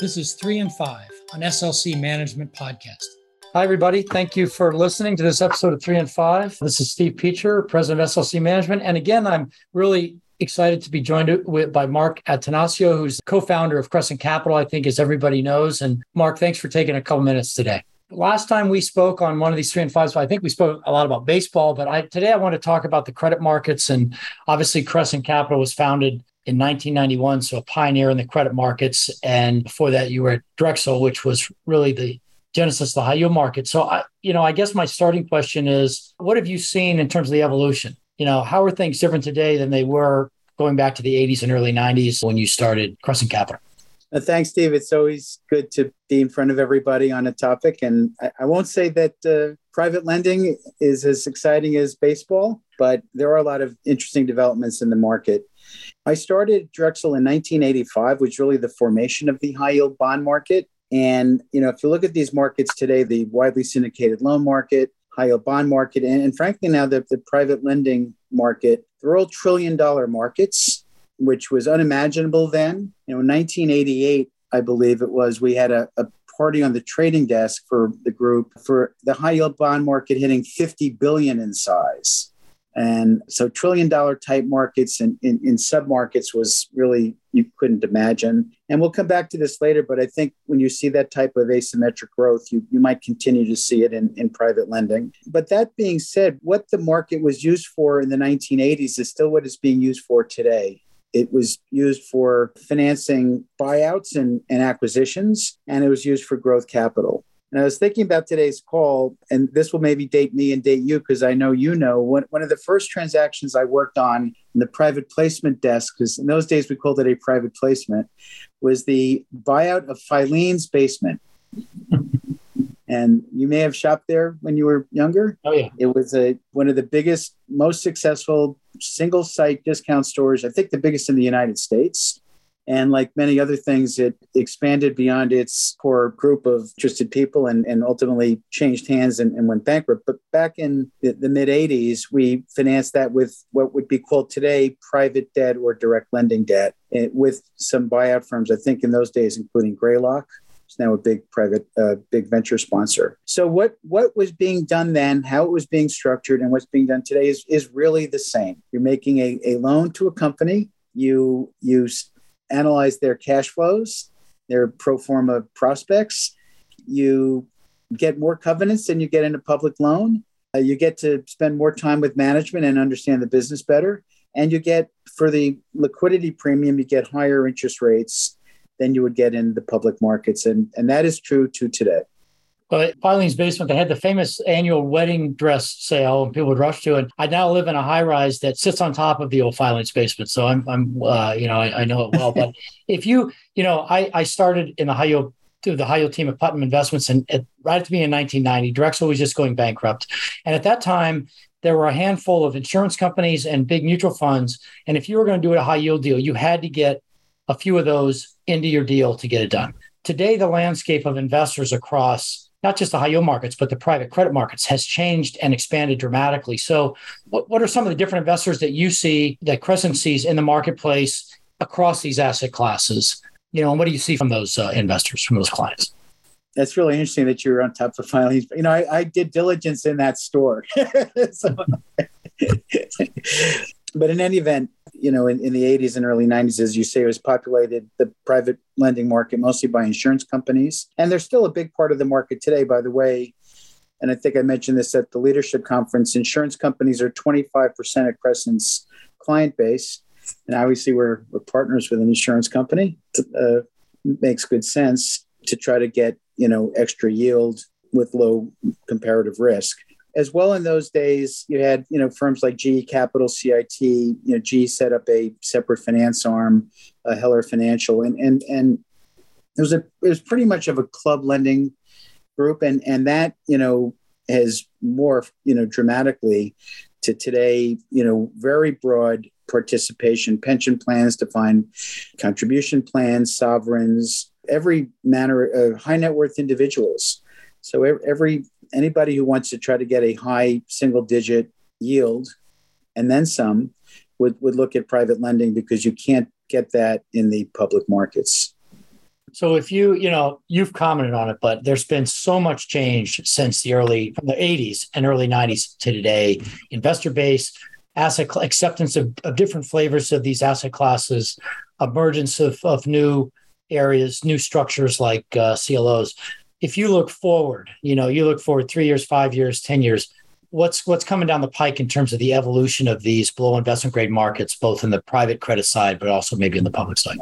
This is three and five on SLC Management Podcast. Hi, everybody. Thank you for listening to this episode of Three and Five. This is Steve Peacher, President of SLC Management. And again, I'm really excited to be joined with, by Mark Attanasio, who's co founder of Crescent Capital, I think, as everybody knows. And Mark, thanks for taking a couple minutes today. Last time we spoke on one of these three and fives, I think we spoke a lot about baseball, but I, today I want to talk about the credit markets. And obviously, Crescent Capital was founded in 1991, so a pioneer in the credit markets. And before that, you were at Drexel, which was really the genesis of the high yield market. So, I, you know, I guess my starting question is, what have you seen in terms of the evolution? You know, how are things different today than they were going back to the 80s and early 90s when you started Crescent Capital? Uh, thanks, Steve. It's always good to be in front of everybody on a topic. And I, I won't say that uh, private lending is as exciting as baseball, but there are a lot of interesting developments in the market. I started Drexel in 1985, which really the formation of the high yield bond market. And you know, if you look at these markets today, the widely syndicated loan market, high yield bond market, and, and frankly now the, the private lending market, they're all trillion dollar markets, which was unimaginable then. You know, in 1988, I believe it was, we had a, a party on the trading desk for the group for the high yield bond market hitting 50 billion in size. And so trillion dollar type markets and in, in sub markets was really, you couldn't imagine. And we'll come back to this later, but I think when you see that type of asymmetric growth, you, you might continue to see it in, in private lending. But that being said, what the market was used for in the 1980s is still what it's being used for today. It was used for financing buyouts and, and acquisitions, and it was used for growth capital. And I was thinking about today's call, and this will maybe date me and date you because I know you know one, one of the first transactions I worked on in the private placement desk, because in those days we called it a private placement, was the buyout of Filene's basement. and you may have shopped there when you were younger. Oh yeah, it was a one of the biggest, most successful single site discount stores. I think the biggest in the United States. And like many other things, it expanded beyond its core group of interested people and, and ultimately changed hands and, and went bankrupt. But back in the, the mid 80s, we financed that with what would be called today private debt or direct lending debt eh, with some buyout firms, I think in those days, including Greylock. It's now a big private, uh, big venture sponsor. So what what was being done then, how it was being structured, and what's being done today is is really the same. You're making a, a loan to a company. You you analyze their cash flows, their pro forma prospects. You get more covenants than you get in a public loan. Uh, you get to spend more time with management and understand the business better. And you get, for the liquidity premium, you get higher interest rates than you would get in the public markets. And, and that is true to today. Well, Filene's basement, they had the famous annual wedding dress sale, and people would rush to it. I now live in a high rise that sits on top of the old Filene's basement, so I'm, I'm, uh, you know, I, I, know it well. But if you, you know, I, I started in the high yield to the high yield team at Putnam Investments, and at, right at the beginning in 1990, Drexel was just going bankrupt, and at that time. There were a handful of insurance companies and big mutual funds. And if you were going to do a high yield deal, you had to get a few of those into your deal to get it done. Today, the landscape of investors across not just the high yield markets, but the private credit markets has changed and expanded dramatically. So, what, what are some of the different investors that you see that Crescent sees in the marketplace across these asset classes? You know, and what do you see from those uh, investors, from those clients? That's really interesting that you're on top of Filene's. You know, I, I did diligence in that store. so, but in any event, you know, in, in the 80s and early 90s, as you say, it was populated the private lending market mostly by insurance companies. And they're still a big part of the market today, by the way. And I think I mentioned this at the leadership conference. Insurance companies are 25% of Crescent's client base. And obviously, we're, we're partners with an insurance company. It uh, makes good sense to try to get, you know, extra yield with low comparative risk as well in those days you had you know firms like GE Capital, CIT. You know, GE set up a separate finance arm, uh, Heller Financial, and and and it was a it was pretty much of a club lending group, and and that you know has morphed you know dramatically to today. You know, very broad participation, pension plans, defined contribution plans, sovereigns, every manner of high net worth individuals. So every anybody who wants to try to get a high single digit yield and then some would, would look at private lending because you can't get that in the public markets. So if you, you know, you've commented on it, but there's been so much change since the early from the 80s and early 90s to today. Investor base, asset acceptance of, of different flavors of these asset classes, emergence of, of new areas, new structures like uh, CLOs. If you look forward, you know, you look forward three years, five years, 10 years, what's what's coming down the pike in terms of the evolution of these below investment grade markets, both in the private credit side, but also maybe in the public side?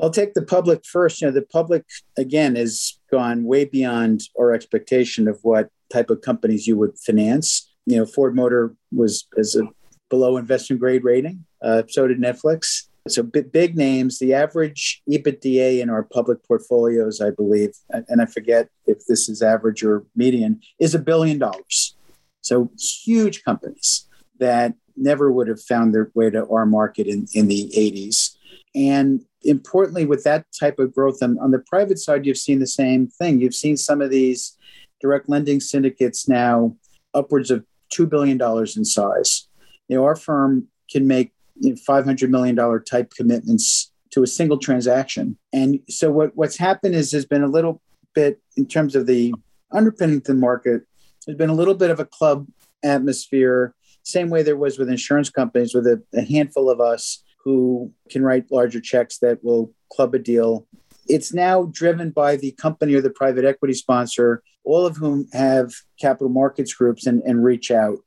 I'll take the public first. You know, the public again has gone way beyond our expectation of what type of companies you would finance. You know, Ford Motor was as a below investment grade rating. Uh, so did Netflix. So big, big names. The average EBITDA in our public portfolios, I believe, and I forget if this is average or median, is a billion dollars. So huge companies that never would have found their way to our market in, in the 80s. And importantly, with that type of growth on, on the private side, you've seen the same thing. You've seen some of these direct lending syndicates now upwards of $2 billion in size. You know, our firm can make $500 million type commitments to a single transaction. And so what, what's happened is there's been a little bit in terms of the underpinning the market, there's been a little bit of a club atmosphere, same way there was with insurance companies, with a, a handful of us who can write larger checks that will club a deal. It's now driven by the company or the private equity sponsor, all of whom have capital markets groups and, and reach out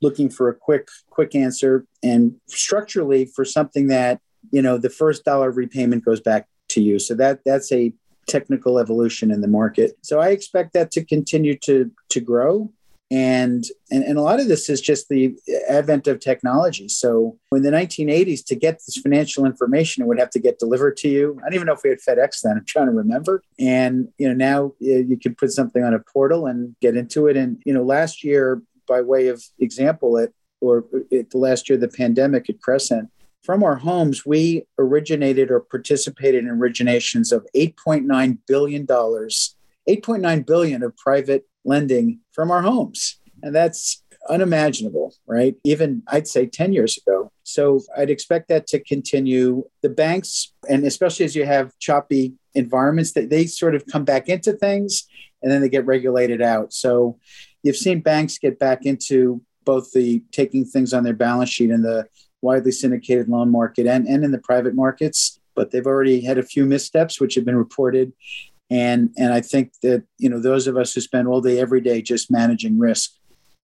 looking for a quick quick answer. And structurally for something that you know the first dollar repayment goes back to you. So that that's a technical evolution in the market. So i expect that to continue to to grow. And, and and a lot of this is just the advent of technology. So in the 1980s to get this financial information it would have to get delivered to you. I don't even know if we had fedex then i'm trying to remember. And you know now you can put something on a portal and get into it. And you know last year by way of example at or at the last year the pandemic at crescent from our homes we originated or participated in originations of 8.9 billion dollars 8.9 billion of private lending from our homes. And that's unimaginable, right? Even I'd say 10 years ago. So I'd expect that to continue. The banks, and especially as you have choppy environments, that they sort of come back into things and then they get regulated out. So you've seen banks get back into both the taking things on their balance sheet in the widely syndicated loan market and, and in the private markets, but they've already had a few missteps, which have been reported and and i think that you know those of us who spend all day every day just managing risk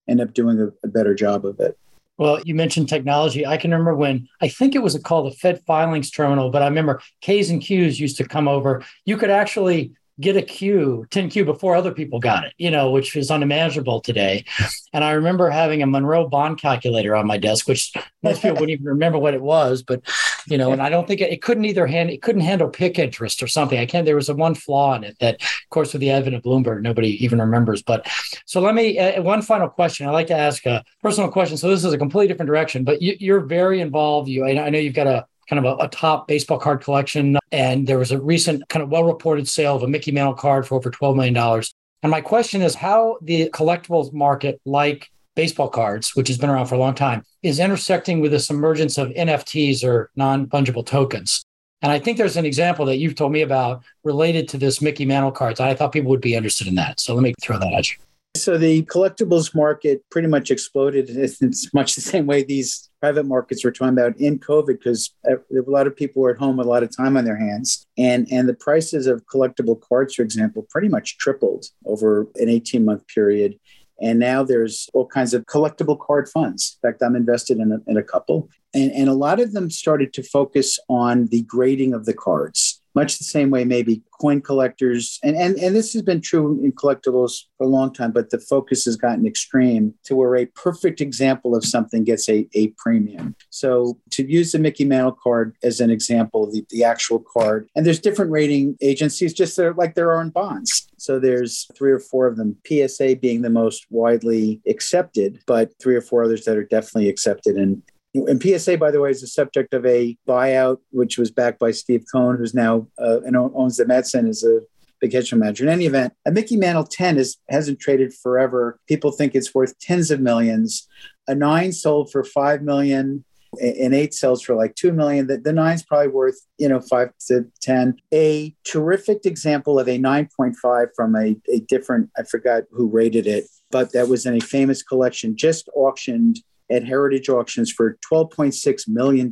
end up doing a, a better job of it well, you mentioned technology. I can remember when I think it was called the Fed Filings Terminal, but I remember K's and Q's used to come over. You could actually get a Q, 10Q before other people got it, you know, which is unimaginable today. And I remember having a Monroe bond calculator on my desk, which most people wouldn't even remember what it was, but you know, and I don't think it, it, couldn't either hand it couldn't handle PIK interest or something. I can't. There was a one flaw in it that, of course, with the advent of Bloomberg, nobody even remembers. But so let me uh, one final question. I like to ask a personal question. So this is a completely different direction, but you, are very involved. You, I know you've got a kind of a, a, top baseball card collection. And there was a recent kind of well reported sale of a Mickey Mantle card for over $12 million. And my question is how the collectibles market, like baseball cards, which has been around for a long time, is intersecting with this emergence of NFTs or non fungible tokens. And I think there's an example that you've told me about related to this Mickey Mantle cards. I thought people would be interested in that. So let me throw that at you. So the collectibles market pretty much exploded. It's much the same way these private markets were talking about in COVID because uh, a lot of people were at home with a lot of time on their hands, and and the prices of collectible cards, for example, pretty much tripled over an 18 month period. And now there's all kinds of collectible card funds. In fact, I'm invested in a, in a couple. And, and a lot of them started to focus on the grading of the cards much the same way maybe coin collectors and, and and this has been true in collectibles for a long time but the focus has gotten extreme to where a perfect example of something gets a, a premium. So to use the mickey mantle card as an example the, the actual card and there's different rating agencies just like there are in bonds. So there's three or four of them psa being the most widely accepted but three or four others that are definitely accepted and and PSA, by the way, is the subject of a buyout, which was backed by Steve Cohen, who's now uh, and owns the Mets and is a big hedge fund manager. In any event, a Mickey Mantle 10 is, hasn't traded forever. People think it's worth tens of millions. A nine sold for five million. an eight sells for like two million. The, the nine's probably worth, you know, five to 10. A terrific example of a 9.5 from a, a different, I forgot who rated it, but that was in a famous collection just auctioned at Heritage Auctions for $12.6 million.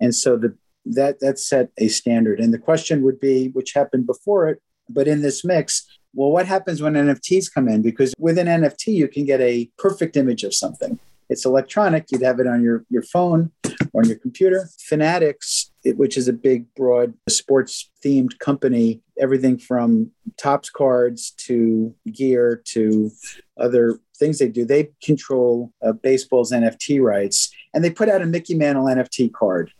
And so the that that set a standard. And the question would be, which happened before it, but in this mix, well, what happens when NFTs come in? Because with an NFT, you can get a perfect image of something. It's electronic. You'd have it on your, your phone or on your computer. Fanatics, which is a big, broad sports themed company, everything from Topps cards to gear to other things they do, they control uh, baseball's NFT rights. And they put out a Mickey Mantle NFT card.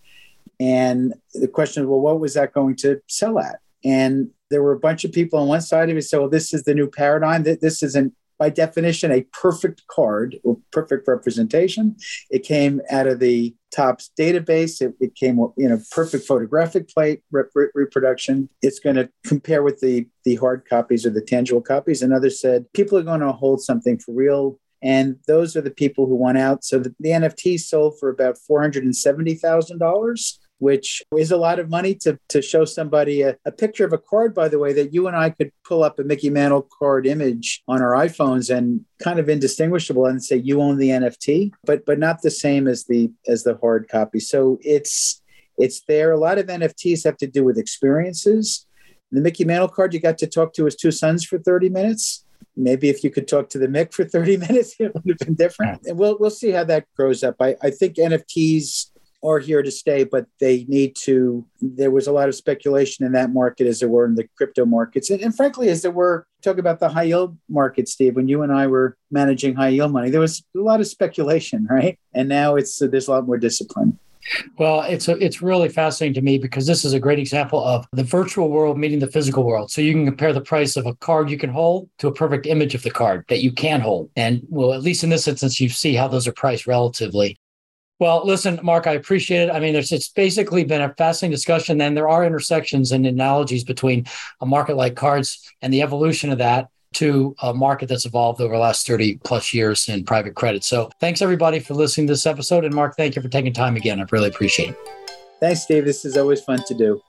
And the question is, well, what was that going to sell at? And there were a bunch of people on one side of it said, well, this is the new paradigm. This isn't by definition, a perfect card or perfect representation. It came out of the Topps database. It, it came in a perfect photographic plate re- re- reproduction. It's going to compare with the, the hard copies or the tangible copies. Another said people are going to hold something for real. And those are the people who won out. So the, the NFT sold for about $470,000 which is a lot of money to, to show somebody a, a, picture of a card, by the way, that you and I could pull up a Mickey Mantle card image on our iPhones and kind of indistinguishable and say you own the NFT, but but not the same as the as the hard copy. So it's it's there. A lot of NFTs have to do with experiences. The Mickey Mantle card, you got to talk to his two sons for 30 minutes maybe if you could talk to the Mick for 30 minutes, it would have been different. And we'll we'll see how that grows up. I, I think NFTs are here to stay, but they need to. There was a lot of speculation in that market as there were in the crypto markets. And, and frankly, as there were, talk about the high yield market, Steve, when you and I were managing high yield money, there was a lot of speculation, right? And now it's uh, there's a lot more discipline. Well, it's a, it's really fascinating to me because this is a great example of the virtual world meeting the physical world. So you can compare the price of a card you can hold to a perfect image of the card that you can hold. And well, at least in this instance, you see how those are priced relatively. Well, listen, Mark, I appreciate it. I mean, it's basically been a fascinating discussion, and there are intersections and analogies between a market like cards and the evolution of that to a market that's evolved over the last 30 plus years in private credit. So thanks everybody for listening to this episode. And Mark, thank you for taking time again. I really appreciate it. Thanks, Dave. This is always fun to do.